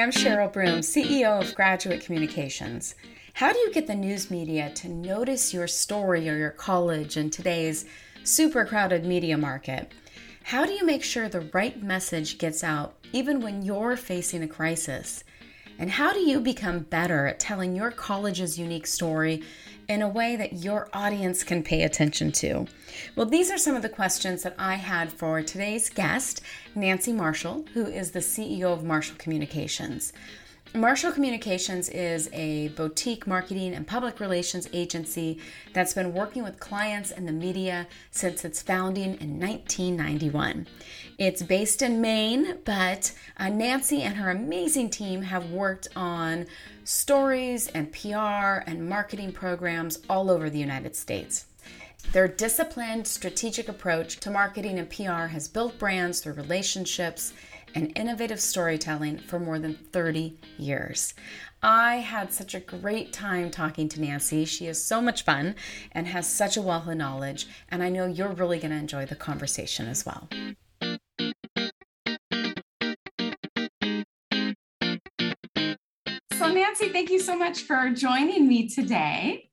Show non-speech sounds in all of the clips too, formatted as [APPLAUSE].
I'm Cheryl Broom, CEO of Graduate Communications. How do you get the news media to notice your story or your college in today's super crowded media market? How do you make sure the right message gets out even when you're facing a crisis? And how do you become better at telling your college's unique story in a way that your audience can pay attention to? Well, these are some of the questions that I had for today's guest, Nancy Marshall, who is the CEO of Marshall Communications. Marshall Communications is a boutique marketing and public relations agency that's been working with clients and the media since its founding in 1991. It's based in Maine, but uh, Nancy and her amazing team have worked on stories and PR and marketing programs all over the United States. Their disciplined, strategic approach to marketing and PR has built brands through relationships and innovative storytelling for more than 30 years. I had such a great time talking to Nancy. She is so much fun and has such a wealth of knowledge, and I know you're really going to enjoy the conversation as well. Nancy, thank you so much for joining me today.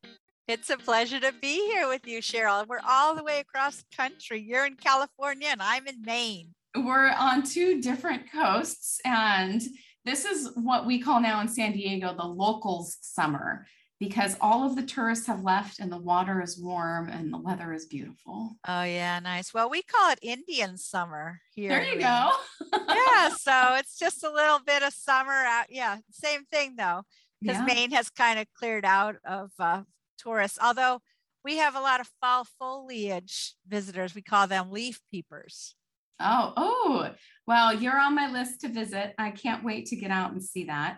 It's a pleasure to be here with you, Cheryl. We're all the way across the country. You're in California and I'm in Maine. We're on two different coasts, and this is what we call now in San Diego the locals summer because all of the tourists have left and the water is warm and the weather is beautiful. Oh yeah, nice. Well, we call it Indian summer here. There you go. [LAUGHS] yeah, so it's just a little bit of summer out. Yeah, same thing though, because yeah. Maine has kind of cleared out of uh, tourists. Although we have a lot of fall foliage visitors. We call them leaf peepers. Oh, oh, well, you're on my list to visit. I can't wait to get out and see that.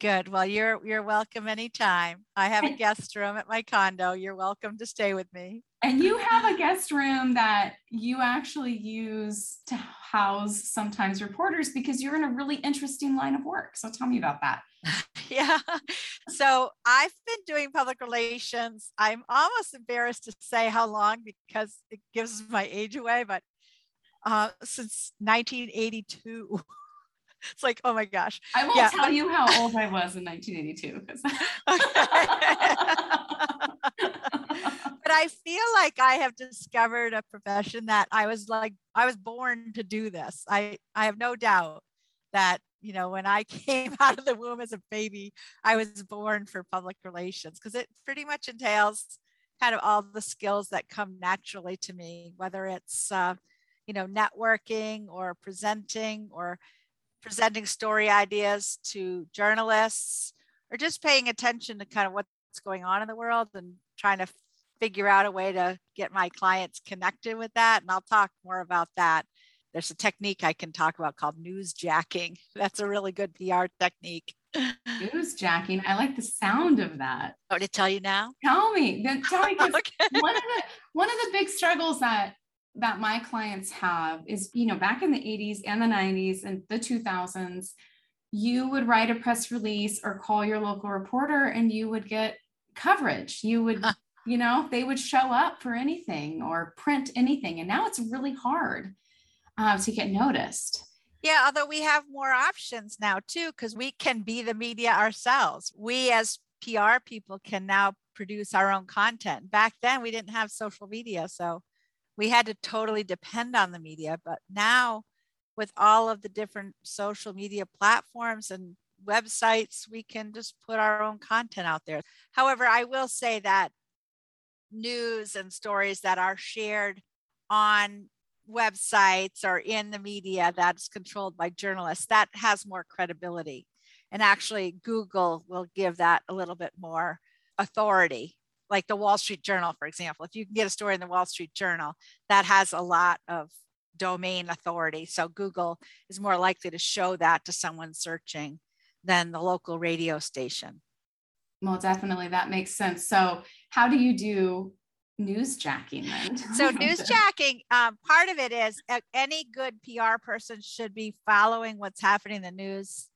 Good. Well, you're you're welcome anytime. I have a guest room at my condo. You're welcome to stay with me. And you have a guest room that you actually use to house sometimes reporters because you're in a really interesting line of work. So tell me about that. [LAUGHS] yeah. So I've been doing public relations. I'm almost embarrassed to say how long because it gives my age away, but uh, since 1982. [LAUGHS] it's like, oh my gosh. I will yeah. tell you how old I was in 1982. [LAUGHS] but I feel like I have discovered a profession that I was like, I was born to do this. I, I have no doubt that, you know, when I [LAUGHS] came out of the womb as a baby, I was born for public relations because it pretty much entails kind of all the skills that come naturally to me, whether it's, uh, you know, networking or presenting or presenting story ideas to journalists or just paying attention to kind of what's going on in the world and trying to figure out a way to get my clients connected with that. And I'll talk more about that. There's a technique I can talk about called newsjacking. [LAUGHS] That's a really good PR technique. [LAUGHS] Newsjacking. I like the sound of that. Oh, to tell you now? Tell me. Tell me [LAUGHS] okay. one of the one of the big struggles that that my clients have is, you know, back in the 80s and the 90s and the 2000s, you would write a press release or call your local reporter and you would get coverage. You would, [LAUGHS] you know, they would show up for anything or print anything. And now it's really hard uh, to get noticed. Yeah, although we have more options now too, because we can be the media ourselves. We as PR people can now produce our own content. Back then, we didn't have social media. So we had to totally depend on the media. But now, with all of the different social media platforms and websites, we can just put our own content out there. However, I will say that news and stories that are shared on websites or in the media that's controlled by journalists that has more credibility and actually google will give that a little bit more authority like the Wall Street Journal, for example. If you can get a story in the Wall Street Journal, that has a lot of domain authority. So Google is more likely to show that to someone searching than the local radio station. Well, definitely that makes sense. So, how do you do newsjacking then? [LAUGHS] so, newsjacking, um, part of it is uh, any good PR person should be following what's happening in the news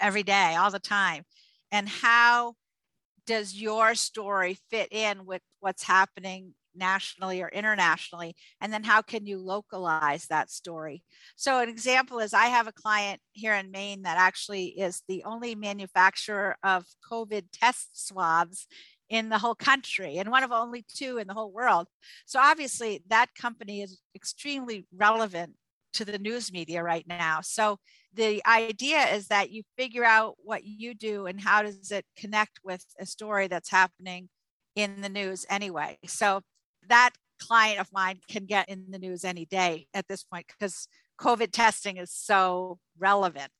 every day, all the time, and how does your story fit in with what's happening nationally or internationally? And then how can you localize that story? So an example is i have a client here in maine that actually is the only manufacturer of covid test swabs in the whole country and one of only two in the whole world. So obviously that company is extremely relevant to the news media right now so the idea is that you figure out what you do and how does it connect with a story that's happening in the news anyway. So that client of mine can get in the news any day at this point because COVID testing is so relevant.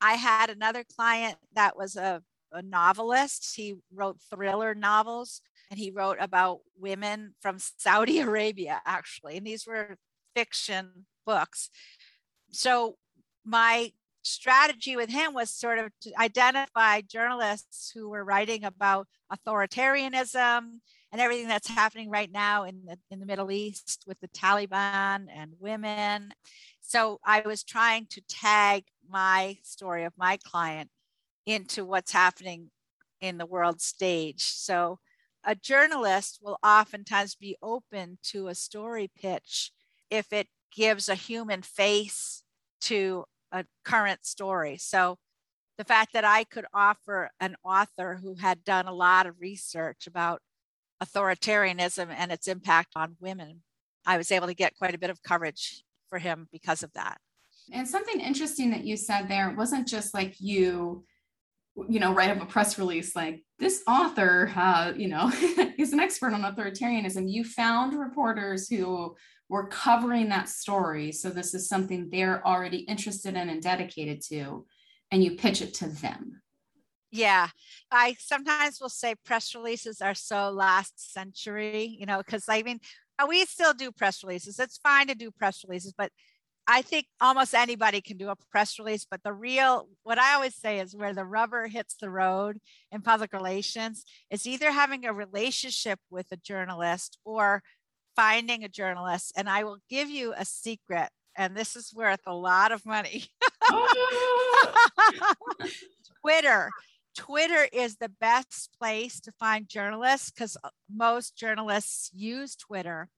I had another client that was a, a novelist. He wrote thriller novels and he wrote about women from Saudi [LAUGHS] Arabia, actually. And these were fiction books. So my strategy with him was sort of to identify journalists who were writing about authoritarianism and everything that's happening right now in the in the Middle East with the Taliban and women. So I was trying to tag my story of my client into what's happening in the world stage. So a journalist will oftentimes be open to a story pitch if it gives a human face to a current story. So the fact that I could offer an author who had done a lot of research about authoritarianism and its impact on women, I was able to get quite a bit of coverage for him because of that. And something interesting that you said there wasn't just like you, you know, write up a press release like this author, uh, you know, [LAUGHS] is an expert on authoritarianism. You found reporters who were covering that story. So this is something they're already interested in and dedicated to, and you pitch it to them. Yeah, I sometimes will say press releases are so last century, you know, because I mean, uh, we still do press releases. It's fine to do press releases, but I think almost anybody can do a press release. But the real, what I always say is where the rubber hits the road in public relations is either having a relationship with a journalist or finding a journalist. And I will give you a secret, and this is worth a lot of money. [LAUGHS] [LAUGHS] Twitter. Twitter is the best place to find journalists because uh, most journalists use Twitter.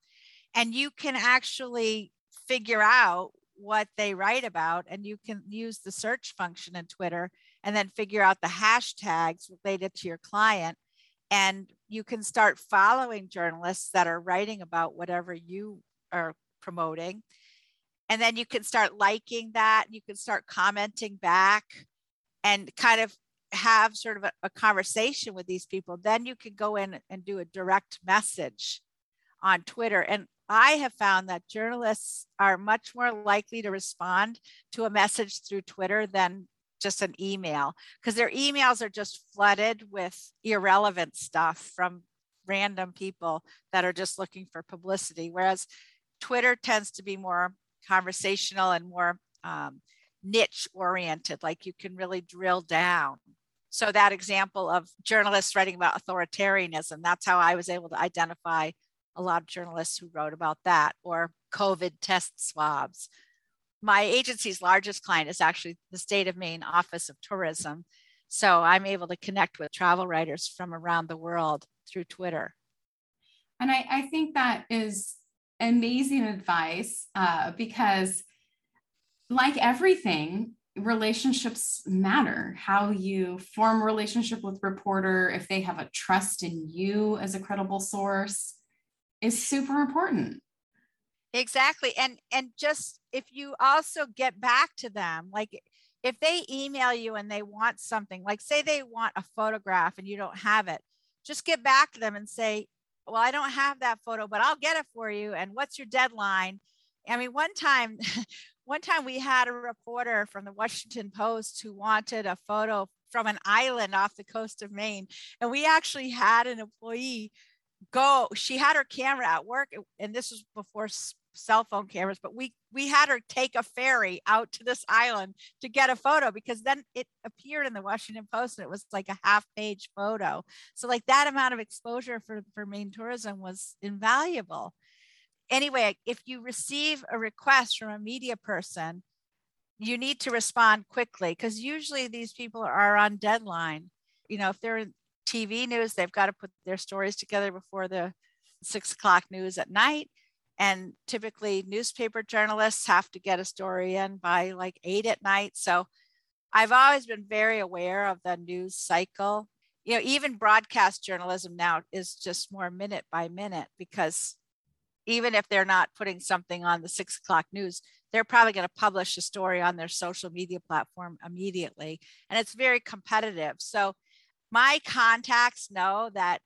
And you can actually figure out what they write about, and you can use the search function in Twitter and then figure out the hashtags related to your client. And you can start following journalists that are writing about whatever you are promoting. And then you can start liking that you can start commenting back and kind of have sort of a, a, conversation with these people. Then you can go in and do a direct message on twitter. And i have found that journalists are much more likely to respond to a message through twitter than just an email because their emails are just flooded with irrelevant stuff from random people that are just looking for publicity. Whereas Twitter tends to be more conversational and more um, niche oriented, like you can really drill down. So, that example of journalists writing about authoritarianism, that's how I was able to identify a lot of journalists who wrote about that, or COVID test swabs, my agency's largest client is actually the state of Maine Office of Tourism. So I'm able to connect with travel writers from around the world through Twitter. And I, I think that is amazing advice uh, because, like everything, relationships matter. How you form a relationship with reporter, if they have a trust in you as a credible source, is super important. Exactly. And and just if you also get back to them, like if they email you and they want something, like say they want a photograph and you don't have it, just get back to them and say, Well, I don't have that photo, but I'll get it for you. And what's your deadline? I mean, one time, [LAUGHS] one time we had a reporter from the Washington Post who wanted a photo from an island off the coast of Maine. And we actually had an employee go she had her camera at work and this was before cell phone cameras, but we we had her take a ferry out to this island to get a photo because then it appeared in the Washington Post and it was like a half page photo. So like that amount of exposure for, for Maine tourism was invaluable. Anyway, if you receive a request from a media person, you need to respond quickly because usually these people are on deadline. You know, if they're TV news, they've got to put their stories together before the six o'clock news at night. And typically, newspaper journalists have to get a story in by like eight at night. So I've always been very aware of the news cycle. You know, even broadcast journalism now is just more minute by minute because even if they're not putting something on the six o'clock news, they're probably going to publish a story on their social media platform immediately. And it's very competitive. So my contacts know that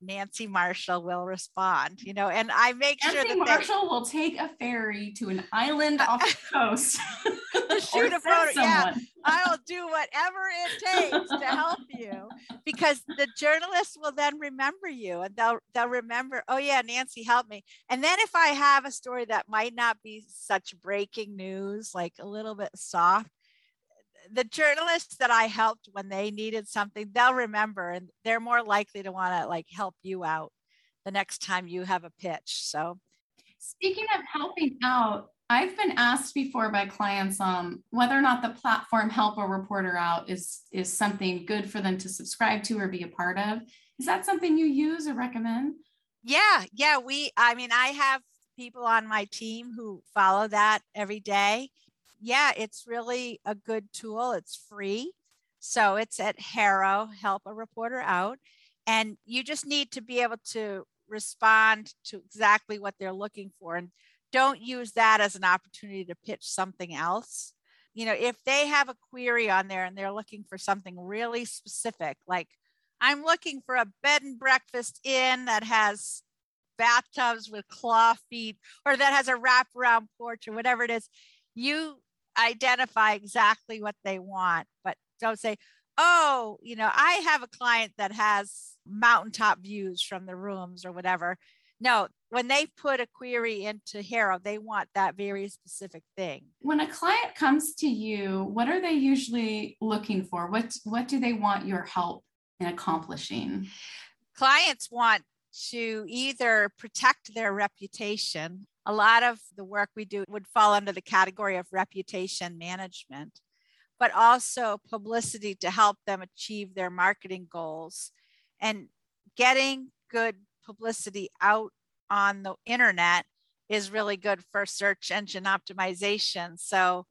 Nancy Marshall will respond, you know, and I make Nancy sure that Marshall they, will take a ferry to an island off the [LAUGHS] coast to [LAUGHS] shoot a photo. Yeah, I'll do whatever it takes to help [LAUGHS] you because the journalists will then remember you and they'll they'll remember, oh yeah, Nancy helped me. And then if I have a story that might not be such breaking news, like a little bit soft, the journalists that I helped when they needed something, they'll remember and they're more likely to want to like help you out the next time you have a pitch. So speaking of helping out, I've been asked before by clients um, whether or not the platform Help a Reporter Out is is something good for them to subscribe to or be a part of. Is that something you use or recommend? Yeah, yeah. We, I mean, I have people on my team who follow that every day yeah, it's really a good tool. It's free. So it's at HARO, help a reporter out. And you just need to be able to respond to exactly what they're looking for. And don't use that as an opportunity to pitch something else. You know, if they have a query on there and they're looking for something really specific, like I'm looking for a bed and breakfast inn that has bathtubs with claw feet or that has a wraparound porch or whatever it is, you identify exactly what they want, but don't say, oh, you know, I have a client that has mountaintop views from the rooms or whatever. No, when they put a query into HARO, they want that very specific thing. When a client comes to you, what are they usually looking for? What what do they want your help in accomplishing? Clients want to either protect their reputation a lot of the work we do would fall under the category of reputation management, but also publicity to help them achieve their marketing goals and getting good publicity out on the internet is really good for search engine optimization. So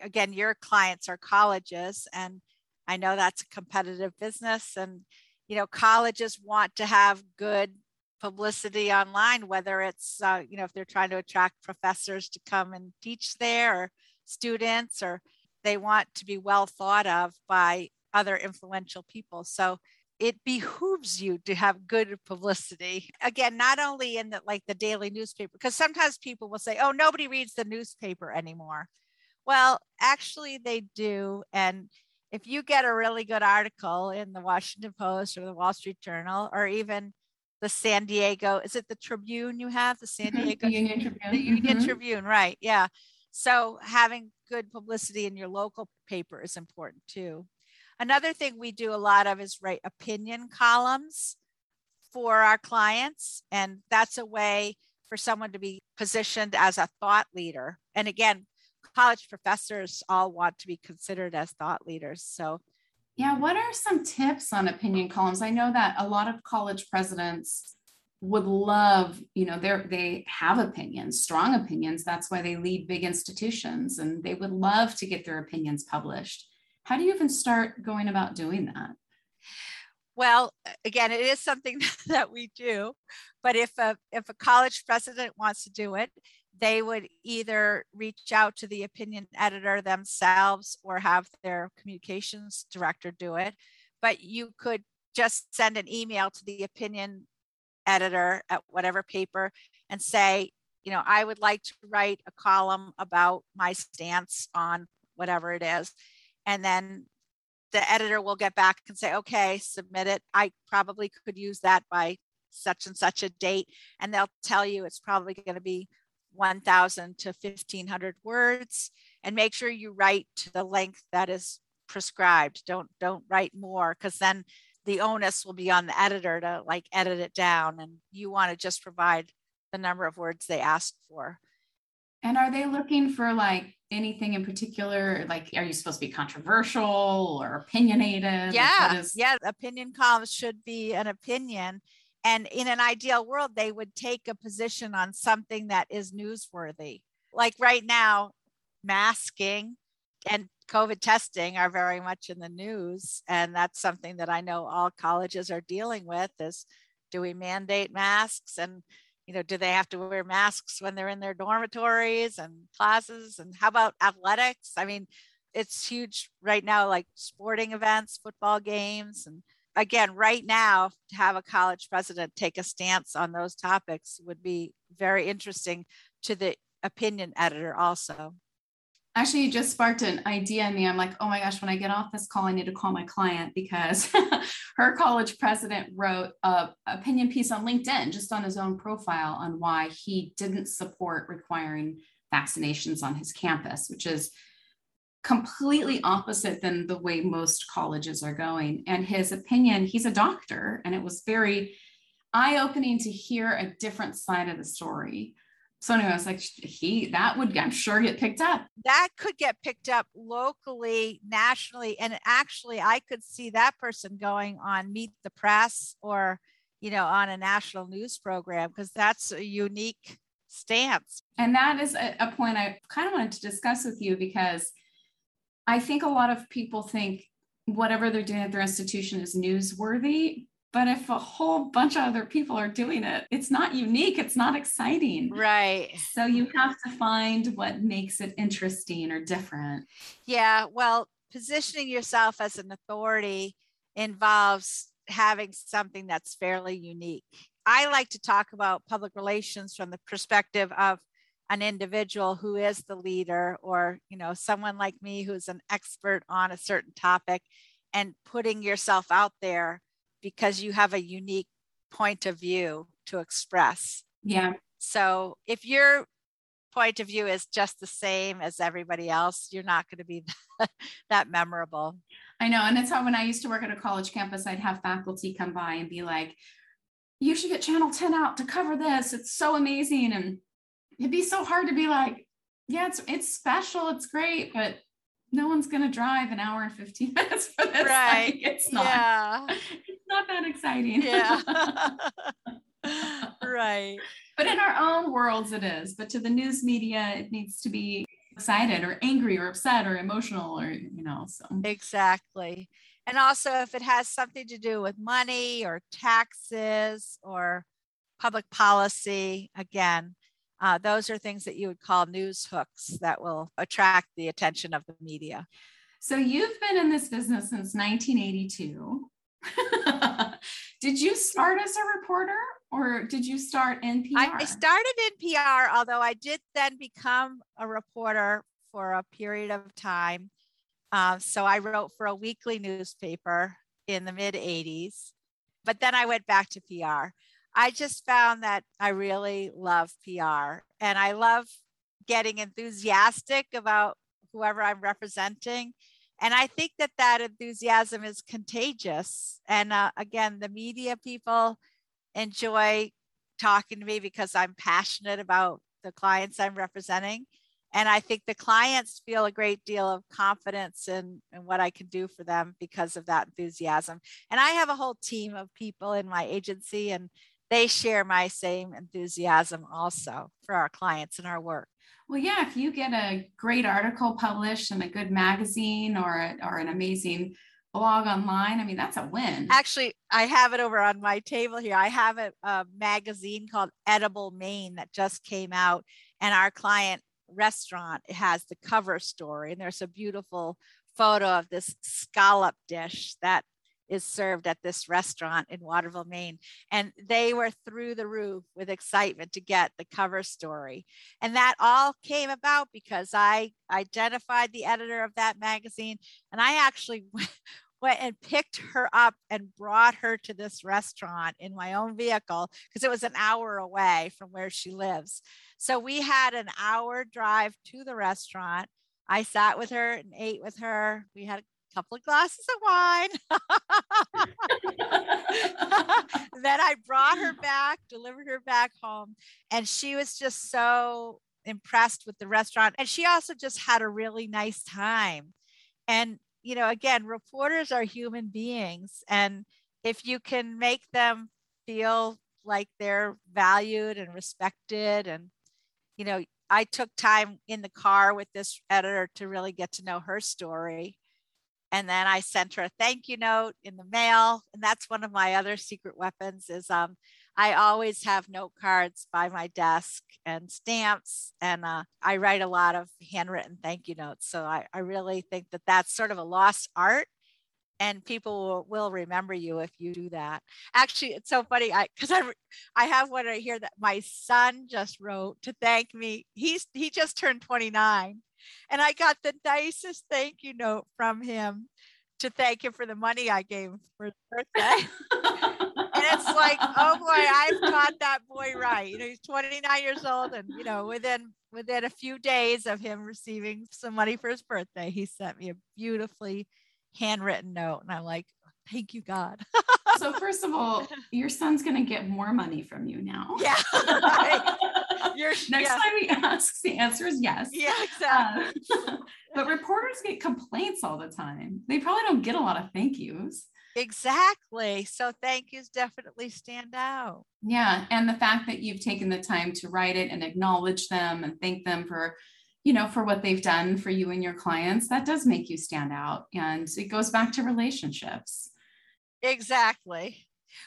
again, your clients are colleges and I know that's a competitive business and you know colleges want to have good publicity online, whether it's, uh, you know, if they're trying to attract professors to come and teach there or students, or they want to be well thought of by other influential people. So it behooves you to have good publicity. Again, not only in the like the daily newspaper, because sometimes people will say, oh, nobody reads the newspaper anymore. Well, actually, they do. And if you get a really good article in the Washington Post or the Wall Street Journal, or even the San Diego, is it the Tribune you have? The San mm-hmm. Diego the Union Tribune. The Union mm-hmm. Tribune, right. Yeah. So having good publicity in your local paper is important too. Another thing we do a lot of is write opinion columns for our clients. And that's a way for someone to be positioned as a thought leader. And again, college professors all want to be considered as thought leaders. So yeah, what are some tips on opinion columns? I know that a lot of college presidents would love, you know, they they have opinions, strong opinions. That's why they lead big institutions and they would love to get their opinions published. How do you even start going about doing that? Well, again, it is something [LAUGHS] that we do, but if a if a college president wants to do it, they would either reach out to the opinion editor themselves or have their communications director do it. But you could just send an email to the opinion editor at whatever paper and say, you know, I would like to write a column about my stance on whatever it is. And then the editor will get back and say, okay, submit it. I probably could use that by such and such a date. And they'll tell you it's probably going to be 1000 to 1500 words and make sure you write to the length that is prescribed. Don't don't write more because then the onus will be on the editor to like edit it down and you want to just provide the number of words they ask for. And are they looking for like anything in particular? Like are you supposed to be controversial or opinionated? Yeah like is- yeah opinion columns should be an opinion And in an ideal world, they would take a position on something that is newsworthy. Like right now, masking and COVID testing are very much in the news. And that's something that I know all colleges are dealing with is do we mandate masks and you know do they have to wear masks when they're in their dormitories and classes and how about athletics i mean it's huge right now like sporting events football games and again right now to have a college president take a stance on those topics would be very interesting to the opinion editor also. Actually you just sparked an idea in me. I'm like oh my gosh when i get off this call i need to call my client because [LAUGHS] her college president wrote a opinion piece on linkedin just on his own profile on why he didn't support requiring vaccinations on his campus which is completely opposite than the way most colleges are going and his opinion he's a doctor and it was very eye-opening to hear a different side of the story so anyway, I was like, he that would I'm sure get picked up. That could get picked up locally, nationally, and actually, I could see that person going on Meet the Press or you know on a national news program because that's a unique stance. And that is a, a point I kind of wanted to discuss with you because I think a lot of people think whatever they're doing at their institution is newsworthy, but if a whole bunch of other people are doing it, it's not unique, it's not exciting. Right. So you have to find what makes it interesting or different. Yeah. Well, positioning yourself as an authority involves having something that's fairly unique. I like to talk about public relations from the perspective of an individual who is the leader or you know someone like me who's an expert on a certain topic and putting yourself out there because you have a unique point of view to express. Yeah. So if your point of view is just the same as everybody else, you're not going to be [LAUGHS] that memorable. I know. And it's how when I used to work at a college campus, I'd have faculty come by and be like, you should get channel 10 out to cover this. It's so amazing. And it'd be so hard to be like, yeah, it's it's special, it's great, but no one's gonna drive an hour and 15 [LAUGHS] minutes for this. Right. Like, it's not. Yeah. [LAUGHS] It's not that exciting. Yeah. [LAUGHS] right. But in our own worlds, it is. But to the news media, it needs to be excited or angry or upset or emotional or you know. So exactly. And also, if it has something to do with money or taxes or public policy, again, uh, those are things that you would call news hooks that will attract the attention of the media. So you've been in this business since 1982. [LAUGHS] did you start as a reporter or did you start in PR? I, I started in PR, although I did then become a reporter for a period of time. Uh, so I wrote for a weekly newspaper in the mid 80s, but then I went back to PR. I just found that I really love PR and I love getting enthusiastic about whoever I'm representing. And I think that that enthusiasm is contagious. And uh, again, the media people enjoy talking to me because I'm passionate about the clients I'm representing. And I think the clients feel a great deal of confidence in, in what I can do for them because of that enthusiasm. And I have a whole team of people in my agency, and they share my same enthusiasm also for our clients and our work. Well, yeah, if you get a great article published in a good magazine or, a, or an amazing blog online, I mean, that's a win. Actually, I have it over on my table here. I have a, a magazine called Edible Maine that just came out, and our client restaurant has the cover story, and there's a beautiful photo of this scallop dish that is served at this restaurant in Waterville, Maine. And they were through the roof with excitement to get the cover story. And that all came about because I identified the editor of that magazine and I actually [LAUGHS] went and picked her up and brought her to this restaurant in my own vehicle because it was an hour away from where she lives. So we had an hour drive to the restaurant. I sat with her and ate with her. We had couple of glasses of wine. [LAUGHS] [LAUGHS] then I brought her back, delivered her back home, and she was just so impressed with the restaurant. And she also just had a really nice time. And, you know, again, reporters are human beings. And if you can make them feel like they're valued and respected. And, you know, I took time in the car with this editor to really get to know her story. And then I sent her a thank you note in the mail. And that's one of my other secret weapons is um, I always have note cards by my desk and stamps. And uh, I write a lot of handwritten thank you notes. So I, I really think that that's sort of a lost art and people will, remember you if you do that actually it's so funny i because i i have one right here that my son just wrote to thank me he's he just turned 29 and i got the nicest thank you note from him to thank him for the money i gave him for his birthday [LAUGHS] and it's like oh boy i've taught that boy right you know he's 29 years old and you know within within a few days of him receiving some money for his birthday he sent me a beautifully handwritten note. And I'm like, thank you, God. so, first of all, your son's going to get more money from you now. [LAUGHS] Yeah. [LAUGHS] [LAUGHS] Next yeah. time he asks, the answer is yes. Yeah, exactly. Uh, [LAUGHS] but reporters get complaints all the time. They probably don't get a lot of thank yous. Exactly. So thank yous definitely stand out. Yeah. And the fact that you've taken the time to write it and acknowledge them and thank them for you know, for what they've done for you and your clients, that does make you stand out. And it goes back to relationships. Exactly.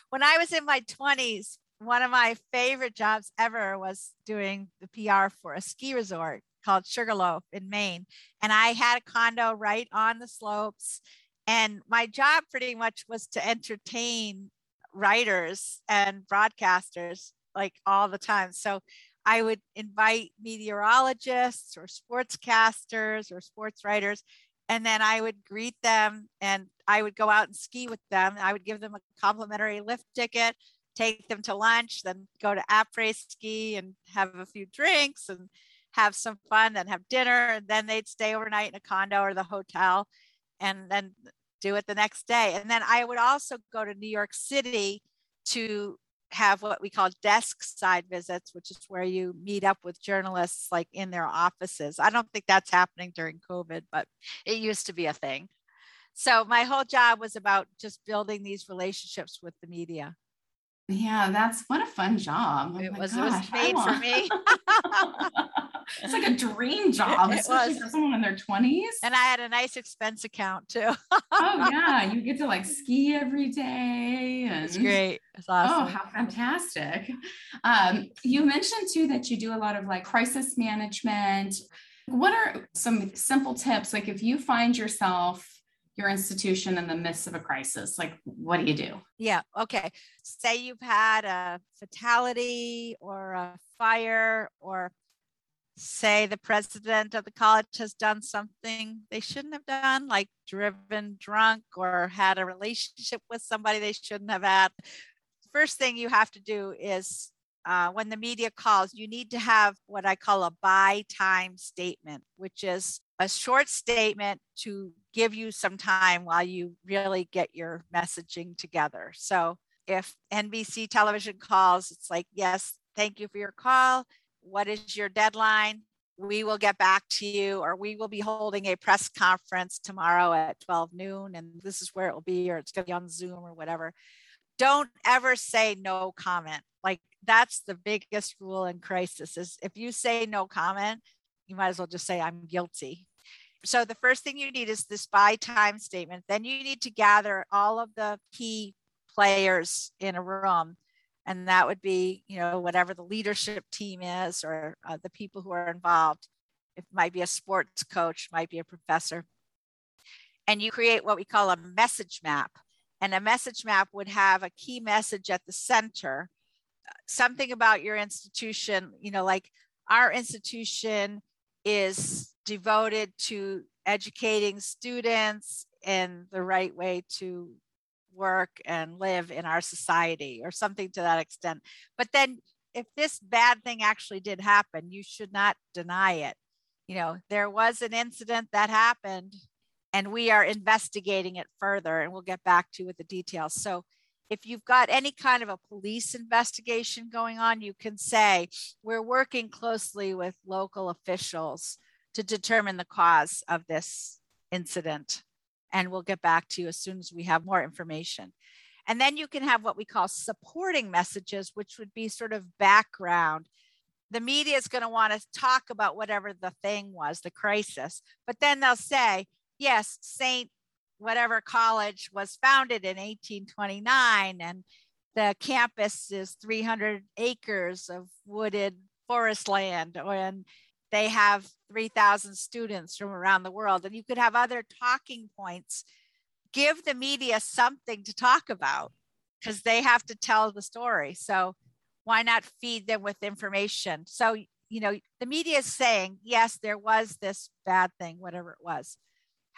When I was in my 20s, one of my favorite jobs ever was doing the PR for a ski resort called Sugarloaf in Maine. And I had a condo right on the slopes. And my job pretty much was to entertain writers and broadcasters like all the time. So I would invite meteorologists or sportscasters or sports writers, and then I would greet them and I would go out and ski with them. I would give them a complimentary lift ticket, take them to lunch, then go to après ski and have a few drinks and have some fun and have dinner. And then they'd stay overnight in a condo or the hotel and then do it the next day. And then I would also go to New York City to have what we call desk side visits, which is where you meet up with journalists like in their offices. I don't think that's happening during COVID, but it used to be a thing. So my whole job was about just building these relationships with the media. Yeah, that's what a fun job. Oh it was gosh, it was made for me. [LAUGHS] it's like a dream [LAUGHS] job, especially for someone in their 20s. And I had a nice expense account too. oh yeah, [LAUGHS] you get to like ski every day. And it's great. It's oh, awesome. Oh, how fantastic. Um, you mentioned too that you do a lot of like crisis management. What are some simple tips? Like if you find yourself your institution in the midst of a crisis? Like, what do you do? Yeah. Okay. Say you've had a fatality or a fire, or say the president of the college has done something they shouldn't have done, like driven drunk or had a relationship with somebody they shouldn't have had. First thing you have to do is uh, when the media calls, you need to have what I call a buy time statement, which is a short statement to give you some time while you really get your messaging together. So if NBC television calls, it's like, yes, thank you for your call. What is your deadline? We will get back to you, or we will be holding a press conference tomorrow at 12 noon, and this is where it will be, or it's going to be on Zoom or whatever. Don't ever say no comment. Like that's the biggest rule in crisis is if you say no comment, you might as well just say I'm guilty so the first thing you need is this buy time statement. Then you need to gather all of the key players in a room. And that would be, you know, whatever the leadership team is or uh, the people who are involved. It might be a sports coach, might be a professor. And you create what we call a message map. And a message map would have a key message at the center, something about your institution, you know, like our institution is devoted to educating students in the right way to work and live in our society or something to that extent. But then if this bad thing actually did happen, you should not deny it. You know, there was an incident that happened and we are investigating it further and we'll get back to you with the details. So if you've got any kind of a police investigation going on, you can say, we're working closely with local officials to determine the cause of this incident. And we'll get back to you as soon as we have more information. And then you can have what we call supporting messages, which would be sort of background. The media is going to want to talk about whatever the thing was, the crisis, but then they'll say, yes, St. whatever college was founded in 1829 and the campus is 300 acres of wooded forest land and they have 3000 students from around the world and you could have other talking points give the media something to talk about because they have to tell the story. So why not feed them with information? So, you know, the media is saying, yes, there was this bad thing, whatever it was.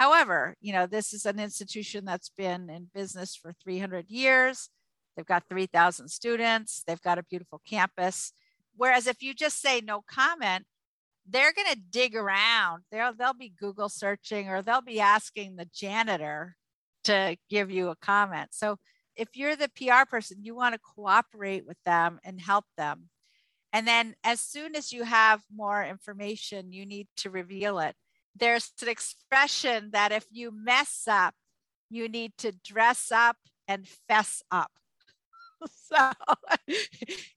However, you know, this is an institution that's been in business for 300 years. They've got 3,000 students. They've got a beautiful campus. Whereas if you just say no comment, they're going to dig around. They'll, they'll be Google searching or they'll be asking the janitor to give you a comment. So if you're the PR person, you want to cooperate with them and help them. And then as soon as you have more information, you need to reveal it. There's an expression that if you mess up, you need to dress up and fess up. [LAUGHS] So, [LAUGHS]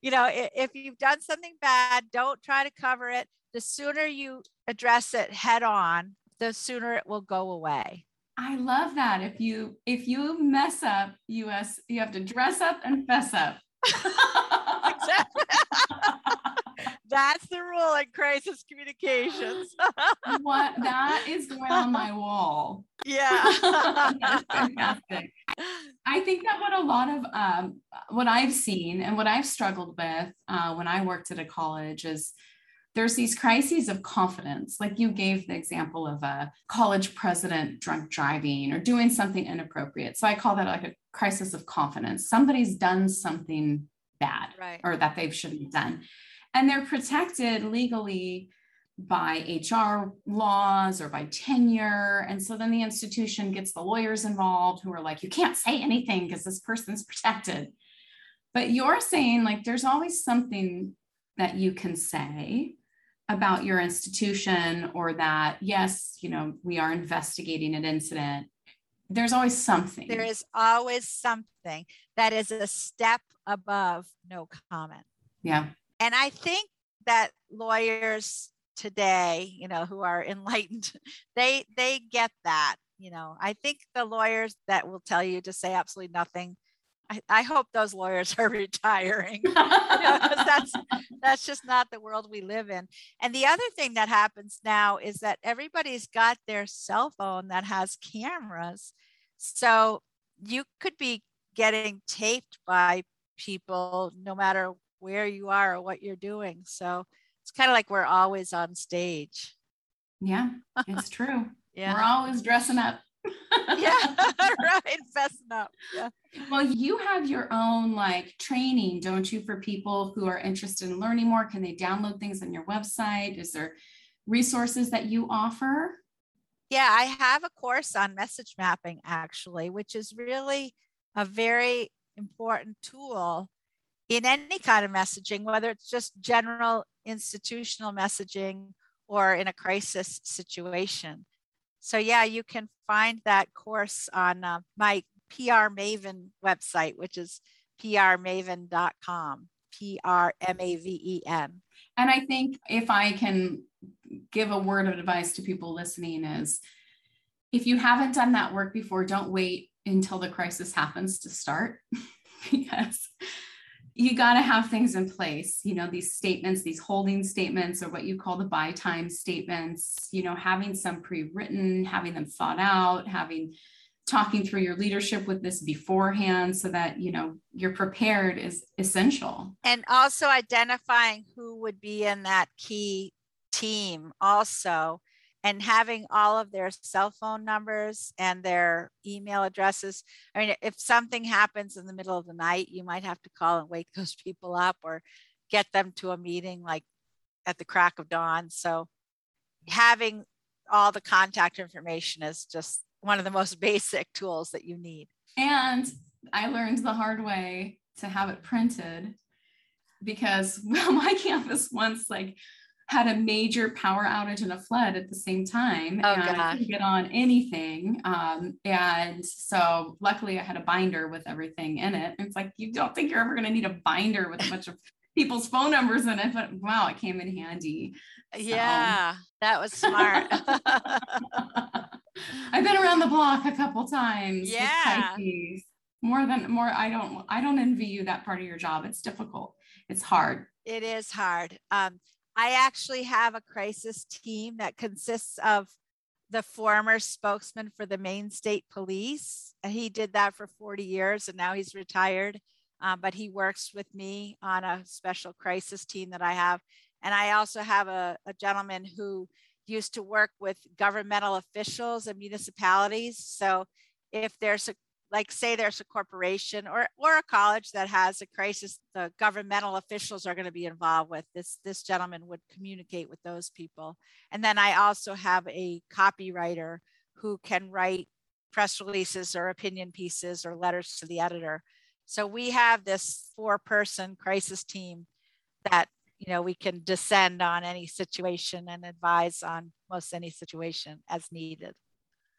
you know, if you've done something bad, don't try to cover it. The sooner you address it head on, the sooner it will go away. I love that. If you if you mess up, US, you have to dress up and fess up. [LAUGHS] exactly. That's the rule in crisis communications. [LAUGHS] what that is going on my wall. Yeah. [LAUGHS] fantastic. I think that what a lot of um, what I've seen and what I've struggled with uh, when I worked at a college is there's these crises of confidence. Like you gave the example of a college president drunk driving or doing something inappropriate. So I call that like a crisis of confidence. Somebody's done something bad right. or that they shouldn't have done. And they're protected legally by HR laws or by tenure. And so then the institution gets the lawyers involved who are like, you can't say anything because this person's [LAUGHS] protected. But you're saying like there's always something that you can say about your institution or that yes you know we are investigating an incident there's always something there is always something that is a step above no comment yeah and i think that lawyers today you know who are enlightened [LAUGHS] they they get that you know i think the lawyers that will tell you to say absolutely nothing I, I hope those lawyers [LAUGHS] are retiring you know, that's [LAUGHS] that's just not the world we live in. And the other thing that happens now is that everybody's got their cell phone that has cameras. So you could be getting taped by people no matter where you are or what you're doing. So it's kind of like we're always on stage. Yeah, it's [LAUGHS] true. yeah. We're always dressing up [LAUGHS] yeah, [LAUGHS] right. Fessing up. Yeah. Well, you have your own like training, don't you, for people who are interested in learning more? Can they download things on your website? Is there resources that you offer? Yeah, I have a course on message mapping actually, which is really a very important tool in any kind of messaging, whether it's just general institutional messaging or in a crisis situation. So, yeah, you can find that course on uh, my PR Maven website, which is prmaven.com, P R M A V E N. And I think if I can give a word of advice to people listening, is if you haven't done that work before, don't wait until the crisis happens to start [LAUGHS] because you got to have things in place you know these statements these holding statements or what you call the buy time statements you know having some pre-written having them thought out having talking through your leadership with this beforehand so that you know you're prepared is essential. And also identifying who would be in that key team also and having all of their cell phone numbers and their email addresses. I mean, if something happens in the middle of the night, you might have to call and wake [LAUGHS] those people up or get them to a meeting like at the crack of dawn. So having all the contact information is just one of the most [LAUGHS] basic tools that you need. And I learned the hard way to have it printed because [LAUGHS] well, my campus once like had a major power outage and a flood at the same time Oh, and I couldn't get on anything. Um, and so luckily I had a binder with everything in it. It's like you don't think you're ever going to need a binder with a bunch of people's phone numbers in it, but wow, it came in handy. So- Yeah, that was smart. [LAUGHS] I've been around the block a couple times. Yeah. More than more, I don't I don't envy you that part of your job. It's difficult. It's hard. it is hard. Um, I actually have a crisis team that consists of the former spokesman for the Maine State Police. He did that for 40 years and now he's retired. Um, but he works with me on a special crisis team that I have. And I also have a, a gentleman who used to work with governmental officials and municipalities. So if there's a like say there's a corporation or or a college that has a crisis the governmental officials are going to be involved with this this gentleman would communicate with those people. And then i also have a copywriter who can write press releases or opinion pieces or letters to the editor. So we have this four person crisis team that you know we can descend on any situation and advise on most any situation as needed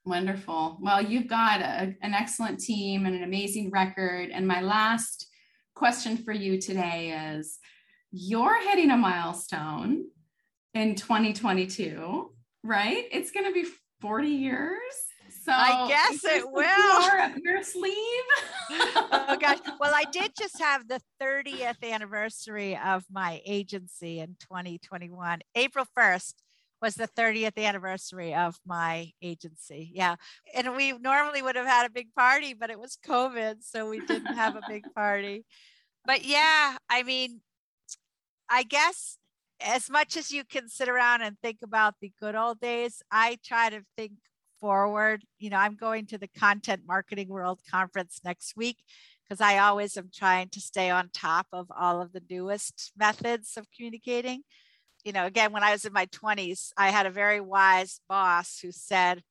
Wonderful. Well, you've got a, an excellent team and an amazing record. And my last question for you today is you're hitting a milestone in 2022, right? It's going to be 40 years. So I guess it will. Up your sleeve. oh gosh. [LAUGHS] Well, I did just have the 30th anniversary of my agency in 2021. April 1st was the 30th anniversary of my agency. Yeah. And we normally would have had a big party, but it was COVID. So we didn't have a big [LAUGHS] party. But yeah, I mean, I guess as much as you can sit around and think about the good old days, I try to think forward. You know, I'm going to the Content Marketing World Conference next week because I always am trying to stay on top of all of the newest methods of communicating. You know, again, when I was in my 20s, I had a very wise boss who said,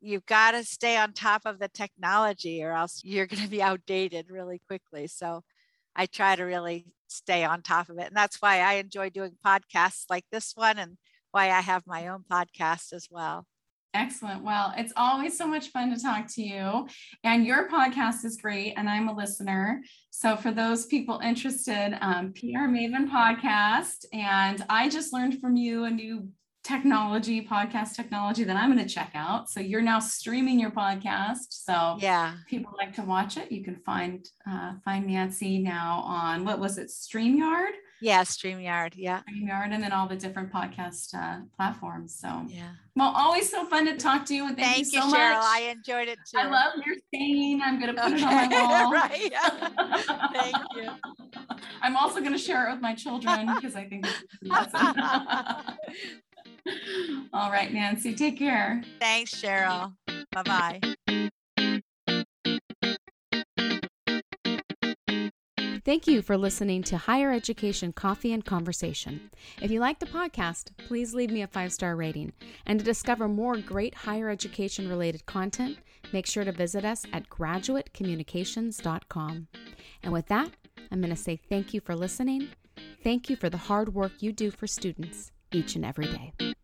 You've got to stay on top of the technology or else you're going to be outdated really quickly. So I try to really stay on top of it. And that's why I enjoy doing podcasts like this one and why I have my own podcast as well. Excellent. Well, it's always so much fun to talk to you. And your podcast is great, and I'm a listener. So, for those people interested, um, PR Maven podcast. And I just learned from you a new technology, podcast technology that I'm going to check out. So, you're now streaming your podcast. So, Yeah. people like to watch it, you can find uh, find Nancy now on what was it, StreamYard? Yeah. StreamYard. Yeah. StreamYard, and then all the different podcast uh, platforms. So, Yeah. well, always so fun to talk to you. And thank, Thank, you you, so Cheryl. much. I enjoyed it too. I love your saying. I'm going to put it on my [LAUGHS] wall. right. Yeah. [LAUGHS] Thank you. I'm also going to share it with my children because I think it's awesome. [LAUGHS] All right, Nancy, take care. Thanks, Cheryl. Bye bye. Thank you for listening to Higher Education Coffee and Conversation. If you like the podcast, please leave me a five star rating. And to discover more great higher education related content, make sure to visit us at graduatecommunications.com. And with that, I'm going to say thank you for listening. Thank you for the hard work you do for students each and every day.